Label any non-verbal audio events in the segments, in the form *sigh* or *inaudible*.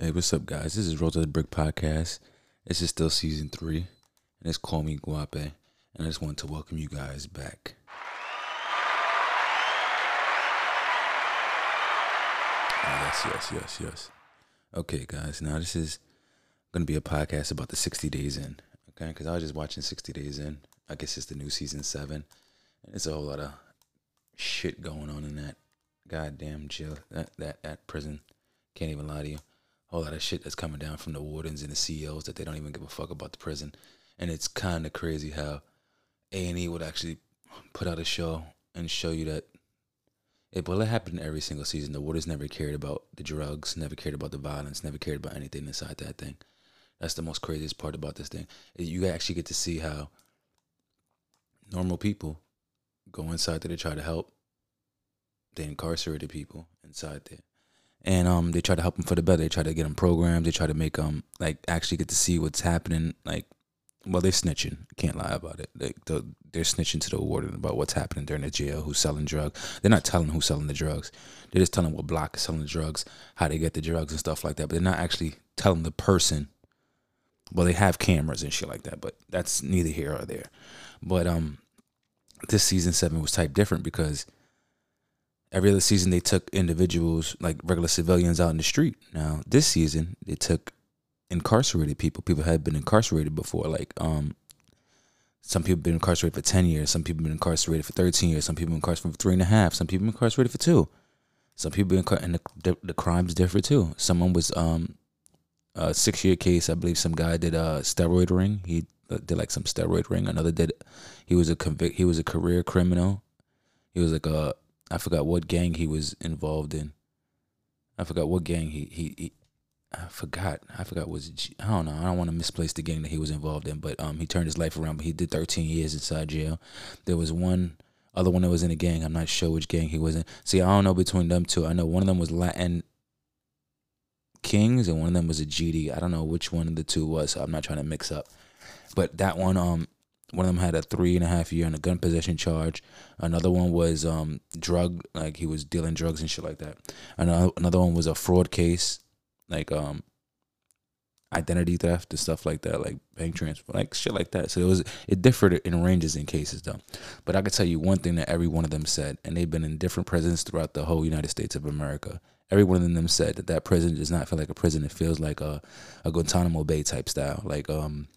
Hey, what's up, guys? This is Rose of the Brick Podcast. This is still season three, and it's Call Me Guape, and I just want to welcome you guys back. Ah, yes, yes, yes, yes. Okay, guys, now this is going to be a podcast about the 60 Days In, okay? Because I was just watching 60 Days In. I guess it's the new season seven, and it's a whole lot of shit going on in that goddamn jail, that, that, that prison. Can't even lie to you lot of shit that's coming down from the wardens and the CEOs that they don't even give a fuck about the prison. And it's kind of crazy how A and E would actually put out a show and show you that it well it happened every single season. The wardens never cared about the drugs, never cared about the violence, never cared about anything inside that thing. That's the most craziest part about this thing. You actually get to see how normal people go inside there to try to help the incarcerated people inside there and um they try to help them for the better. They try to get them programs. They try to make them like actually get to see what's happening. Like, well, they're snitching. Can't lie about it. Like the, they're snitching to the warden about what's happening during the jail, who's selling drugs. They're not telling who's selling the drugs. They're just telling what block is selling the drugs, how they get the drugs and stuff like that. But they're not actually telling the person. Well, they have cameras and shit like that, but that's neither here or there. But um, this season seven was type different because every other season they took individuals like regular civilians out in the street. Now this season they took incarcerated people. People had been incarcerated before. Like um, some people been incarcerated for ten years. Some people been incarcerated for thirteen years. Some people incarcerated for three and a half. Some people incarcerated for two. Some people been and the, the, the crimes differ too. Someone was um a six year case. I believe some guy did a steroid ring. He uh, did like some steroid ring. Another did. He was a convict. He was a career criminal. He was like a I forgot what gang he was involved in. I forgot what gang he he, he I forgot. I forgot was I don't know. I don't want to misplace the gang that he was involved in, but um he turned his life around. But he did 13 years inside jail. There was one other one that was in a gang. I'm not sure which gang he was in. See, I don't know between them two. I know one of them was Latin Kings and one of them was a GD. I don't know which one of the two was. So I'm not trying to mix up. But that one um one of them had a three and a half year on a gun possession charge. Another one was um drug, like he was dealing drugs and shit like that. Another another one was a fraud case, like um identity theft and stuff like that, like bank transfer, like shit like that. So it was it differed in ranges in cases though. But I could tell you one thing that every one of them said, and they've been in different prisons throughout the whole United States of America. Every one of them said that that prison does not feel like a prison. It feels like a a Guantanamo Bay type style, like um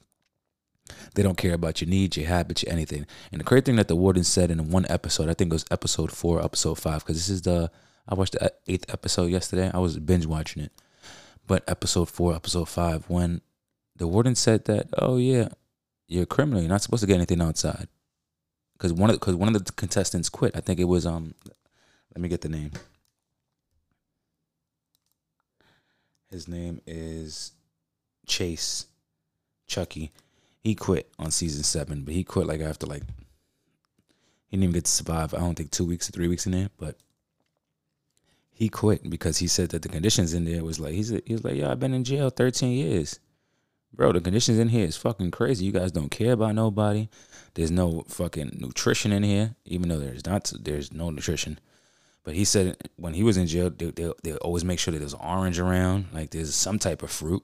they don't care about your needs, your habits, your anything. And the crazy thing that the warden said in one episode, I think it was episode four, episode five, because this is the I watched the eighth episode yesterday. I was binge watching it, but episode four, episode five, when the warden said that, oh yeah, you're a criminal. You're not supposed to get anything outside, because one of because one of the contestants quit. I think it was um, let me get the name. His name is Chase Chucky he quit on season seven, but he quit like after like he didn't even get to survive. I don't think two weeks or three weeks in there, but he quit because he said that the conditions in there was like he's he was like, yeah, I've been in jail thirteen years, bro. The conditions in here is fucking crazy. You guys don't care about nobody. There's no fucking nutrition in here, even though there's not there's no nutrition. But he said when he was in jail, they they, they always make sure that there's orange around, like there's some type of fruit,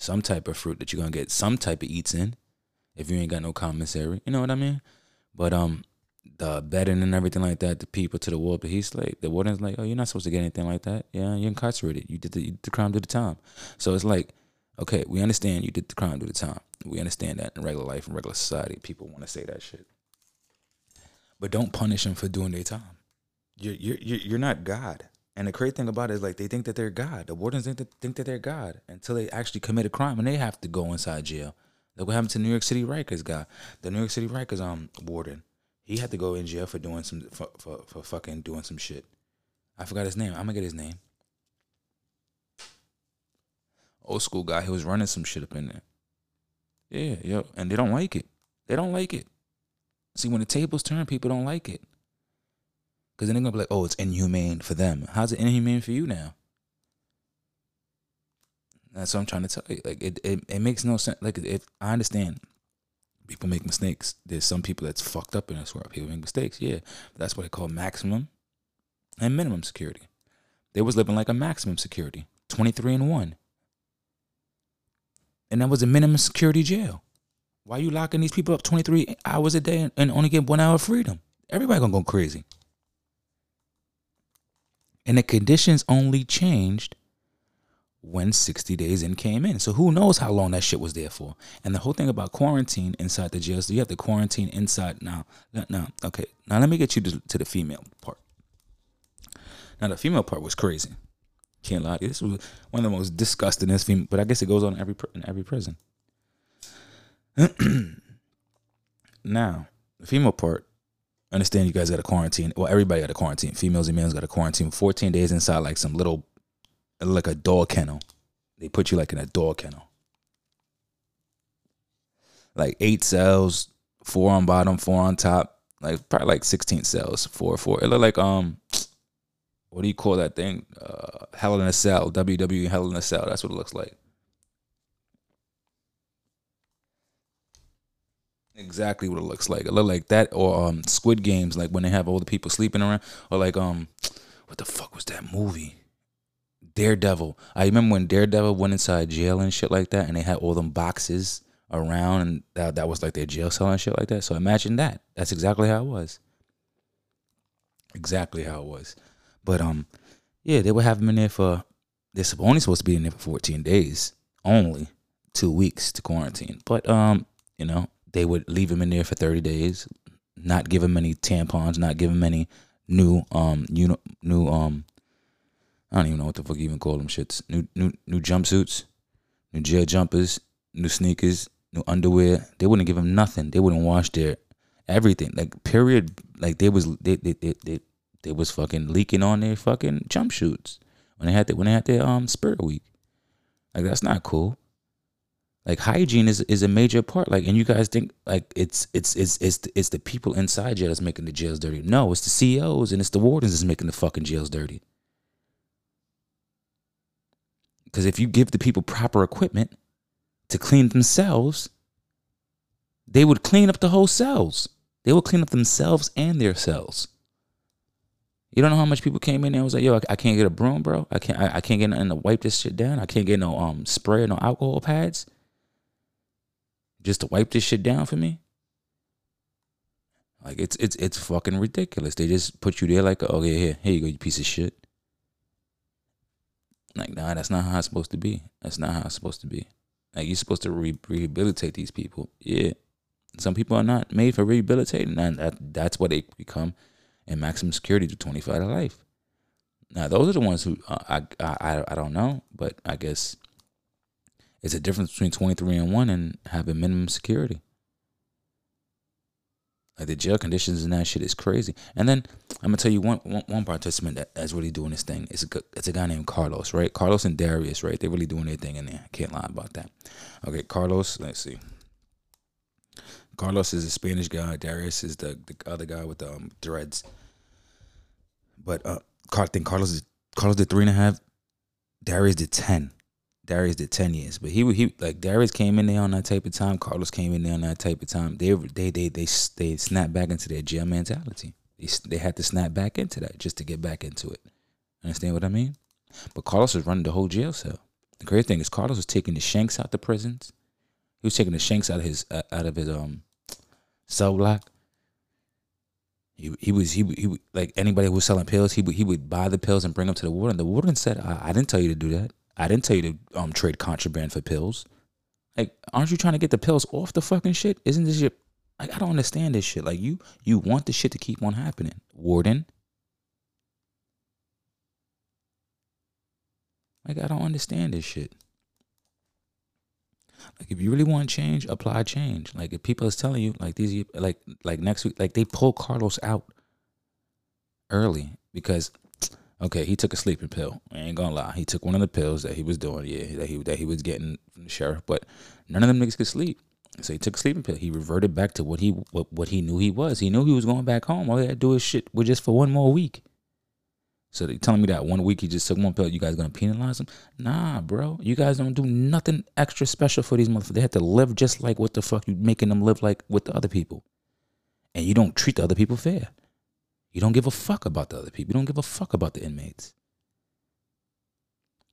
some type of fruit that you're gonna get some type of eats in if you ain't got no commissary. You know what I mean? But um, the bedding and everything like that, the people to the ward, but he's like, the warden's like, oh, you're not supposed to get anything like that. Yeah, you're incarcerated. You did the, you did the crime, do the time. So it's like, okay, we understand you did the crime, do the time. We understand that in regular life, in regular society, people want to say that shit. But don't punish them for doing their time. You're you're you're not God. And the crazy thing about it is like they think that they're God. The wardens think that, think that they're God until they actually commit a crime and they have to go inside jail. Look what happened to New York City Rikers guy. The New York City Rikers um warden. He had to go in jail for doing some for, for, for fucking doing some shit. I forgot his name. I'm gonna get his name. Old school guy. He was running some shit up in there. Yeah, yo, and they don't like it. They don't like it. See, when the tables turn, people don't like it. Cause then they're gonna be like, "Oh, it's inhumane for them." How's it inhumane for you now? That's what I'm trying to tell you. Like it, it, it makes no sense. Like if I understand people make mistakes. There's some people that's fucked up in this world. People make mistakes, yeah. But that's what they call maximum and minimum security. They was living like a maximum security. 23 and 1. and that was a minimum security jail. Why are you locking these people up 23 hours a day and only get one hour of freedom? Everybody gonna go crazy. And the conditions only changed when 60 days in came in. So who knows how long that shit was there for. And the whole thing about quarantine inside the jail, so you have to quarantine inside now. Now, okay. Now let me get you to, to the female part. Now the female part was crazy. Can't lie. This was one of the most disgustingest female, but I guess it goes on in every in every prison. *clears throat* now, the female part, understand you guys got a quarantine. Well, everybody got a quarantine. Females and males got a quarantine. 14 days inside like some little like a dog kennel. They put you like in a dog kennel. Like eight cells, four on bottom, four on top. Like probably like 16 cells, four, four. It looked like um what do you call that thing? Uh, Hell in a Cell, WWE Hell in a Cell. That's what it looks like. Exactly what it looks like. It look like that, or um, Squid Games, like when they have all the people sleeping around, or like um, what the fuck was that movie? Daredevil. I remember when Daredevil went inside jail and shit like that, and they had all them boxes around, and that that was like their jail cell and shit like that. So imagine that. That's exactly how it was. Exactly how it was. But um, yeah, they would have them in there for. They're only supposed to be in there for 14 days, only two weeks to quarantine. But um, you know, they would leave him in there for 30 days, not give him any tampons, not give him any new um, know, new um, I don't even know what the fuck you even call them shits. New new new jumpsuits, new jail jumpers, new sneakers, new underwear. They wouldn't give him nothing. They wouldn't wash their everything. Like period. Like they was they they they, they they was fucking leaking on their fucking jump shoots when they had the, when they had their um spirit week. Like that's not cool. Like hygiene is is a major part. Like and you guys think like it's it's it's it's it's the people inside jail that's making the jails dirty. No, it's the CEOs and it's the wardens that's making the fucking jails dirty. Because if you give the people proper equipment to clean themselves, they would clean up the whole cells. They would clean up themselves and their cells. You don't know how much people came in there and was like, "Yo, I, I can't get a broom, bro. I can't. I, I, can't get nothing to wipe this shit down. I can't get no um spray, or no alcohol pads, just to wipe this shit down for me." Like it's it's it's fucking ridiculous. They just put you there like, "Oh yeah, here, here you go, you piece of shit." Like, nah, that's not how it's supposed to be. That's not how it's supposed to be. Like, you're supposed to re- rehabilitate these people. Yeah, some people are not made for rehabilitating, and that that's what they become and maximum security to 25 to life. Now, those are the ones who uh, I, I I don't know, but I guess it's a difference between 23 and 1 and having minimum security. Like the jail conditions and that shit is crazy. And then I'm gonna tell you one one, one participant that, that's really doing this thing. It's a it's a guy named Carlos, right? Carlos and Darius, right? They're really doing their thing in there. I can't lie about that. Okay, Carlos. Let's see. Carlos is a Spanish guy. Darius is the, the other guy with the um, dreads. But uh, I think Carlos Carlos did three and a half. Darius did ten. Darius did ten years, but he he like Darius came in there on that type of time. Carlos came in there on that type of time. They they they they they snapped back into their jail mentality. They they had to snap back into that just to get back into it. Understand what I mean? But Carlos was running the whole jail cell. The great thing is Carlos was taking the shanks out the prisons. He was taking the shanks out of his uh, out of his um cell block. He, he was he, he like anybody who was selling pills. He would he would buy the pills and bring them to the warden. The warden said, I, "I didn't tell you to do that. I didn't tell you to um trade contraband for pills. Like, aren't you trying to get the pills off the fucking shit? Isn't this shit? Like, I don't understand this shit. Like, you you want the shit to keep on happening, warden. Like, I don't understand this shit. Like if you really want change, apply change. Like if people is telling you like these like like next week like they pull Carlos out early because okay, he took a sleeping pill. I ain't gonna lie. He took one of the pills that he was doing, yeah, that he that he was getting from the sheriff, but none of them niggas could sleep. So he took a sleeping pill. He reverted back to what he what, what he knew he was. He knew he was going back home. All he had to do is shit with just for one more week. So they telling me that one week he just took one pill, you guys gonna penalize him? Nah, bro. You guys don't do nothing extra special for these motherfuckers. They have to live just like what the fuck you making them live like with the other people. And you don't treat the other people fair. You don't give a fuck about the other people. You don't give a fuck about the inmates.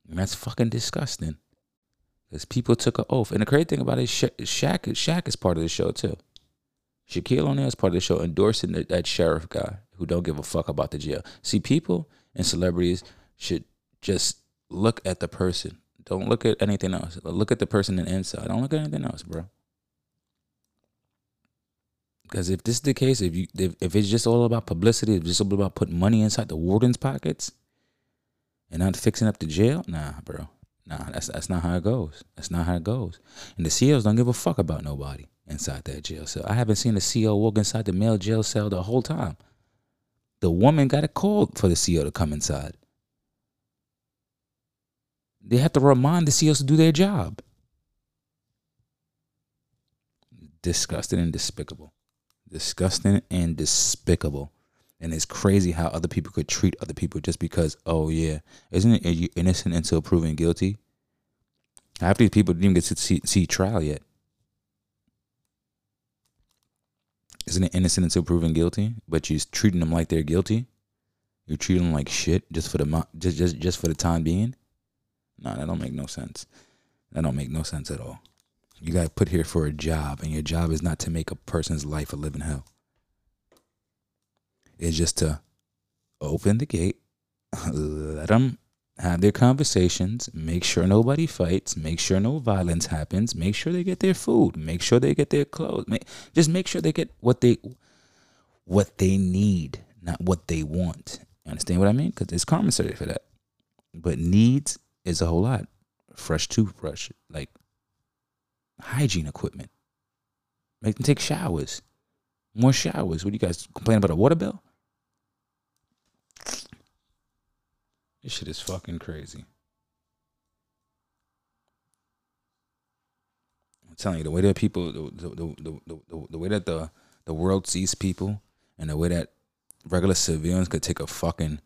And that's fucking disgusting. Because people took an oath. And the crazy thing about it, Sha- Shaq, Shaq is part of the show too. Shaquille O'Neal is part of the show, endorsing that, that sheriff guy who don't give a fuck about the jail. See, people and celebrities should just look at the person. Don't look at anything else. Look at the person in the inside. Don't look at anything else, bro. Because if this is the case, if you if, if it's just all about publicity, if it's just all about putting money inside the warden's pockets and not fixing up the jail, nah, bro. Nah, that's that's not how it goes. That's not how it goes. And the CEOs don't give a fuck about nobody inside that jail cell. I haven't seen the CEO walk inside the male jail cell the whole time. The woman got a call for the CEO to come inside. They have to remind the CEOs to do their job. Disgusting and despicable. Disgusting and despicable. And it's crazy how other people could treat other people just because, oh yeah, isn't it innocent until proven guilty? Half these people didn't even get to see, see trial yet. Isn't it innocent until proven guilty? But you're treating them like they're guilty. You're treating them like shit just for the just just just for the time being. No, that don't make no sense. That don't make no sense at all. You got put here for a job, and your job is not to make a person's life a living hell. It's just to open the gate, *laughs* let them have their conversations, make sure nobody fights, make sure no violence happens, make sure they get their food, make sure they get their clothes, make, just make sure they get what they what they need, not what they want. You understand what I mean? Because there's commissary for that. But needs is a whole lot. Fresh toothbrush, like hygiene equipment. Make them take showers. More showers. What do you guys complain about a water bill? This shit is fucking crazy. I'm telling you, the way that people, the the the the, way that the the world sees people, and the way that regular civilians could take a fucking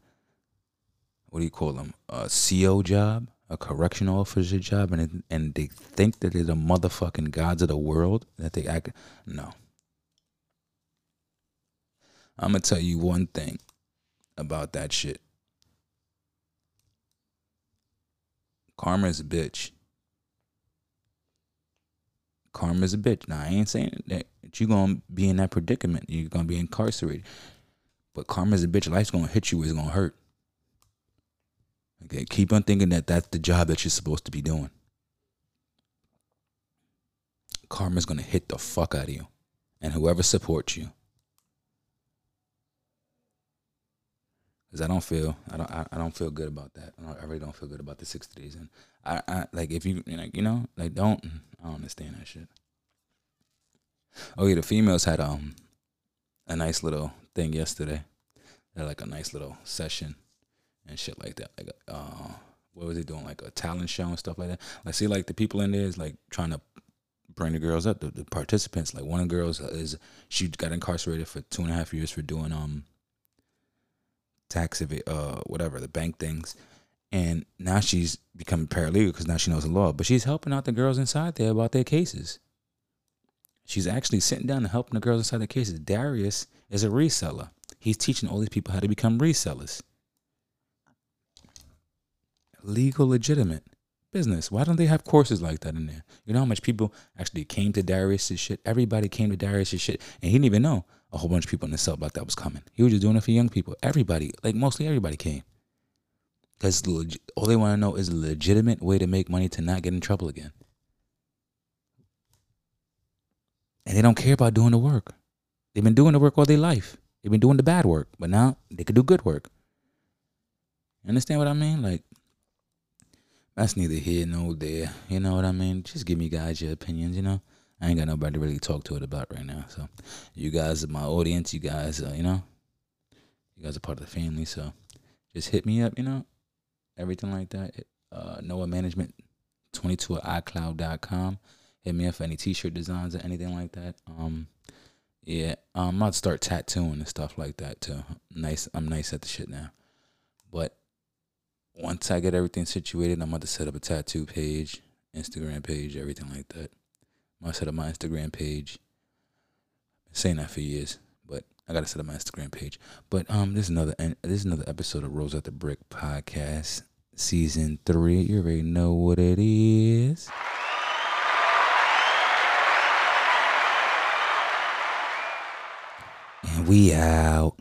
what do you call them a CO job, a correctional officer job, and and they think that they're the motherfucking gods of the world. That they act no. I'm gonna tell you one thing about that shit. Karma is a bitch. Karma is a bitch. Now I ain't saying that you're gonna be in that predicament. You're gonna be incarcerated. But karma is a bitch. Life's gonna hit you. It's gonna hurt. Okay, keep on thinking that that's the job that you're supposed to be doing. Karma's gonna hit the fuck out of you, and whoever supports you. Cause I don't feel I don't I, I don't feel good about that. I, I, really don't feel good about the sixty days. And I, I like if you like you know like don't I don't understand that shit. Oh yeah, the females had um a nice little thing yesterday. They had like a nice little session and shit like that. Like uh what was he doing? Like a talent show and stuff like that. Like see like the people in there is like trying to bring the girls up. The, the participants like one of the girls is she got incarcerated for two and a half years for doing um tax ev- uh whatever the bank things and now she's become paralegal because now she knows the law but she's helping out the girls inside there about their cases she's actually sitting down and helping the girls inside their cases darius is a reseller he's teaching all these people how to become resellers legal legitimate business why don't they have courses like that in there you know how much people actually came to darius's shit everybody came to darius's shit and he didn't even know a whole bunch of people in the cell block that was coming. He was just doing it for young people. Everybody, like mostly everybody came. Because all they want to know is a legitimate way to make money to not get in trouble again. And they don't care about doing the work. They've been doing the work all their life. They've been doing the bad work, but now they could do good work. You understand what I mean? Like, that's neither here nor there. You know what I mean? Just give me guys your opinions, you know? I ain't got nobody to really talk to it about right now. So, you guys are my audience. You guys, you know, you guys are part of the family. So, just hit me up. You know, everything like that. Uh, Noah Management 22 at iCloud.com. Hit me up for any T-shirt designs or anything like that. Um, yeah, I'm about to start tattooing and stuff like that too. Nice, I'm nice at the shit now. But once I get everything situated, I'm about to set up a tattoo page, Instagram page, everything like that. I'm gonna set up my Instagram page. Been saying that for years, but I gotta set up my Instagram page. But um, this is another this is another episode of Rose at the Brick podcast, season three. You already know what it is. And we out.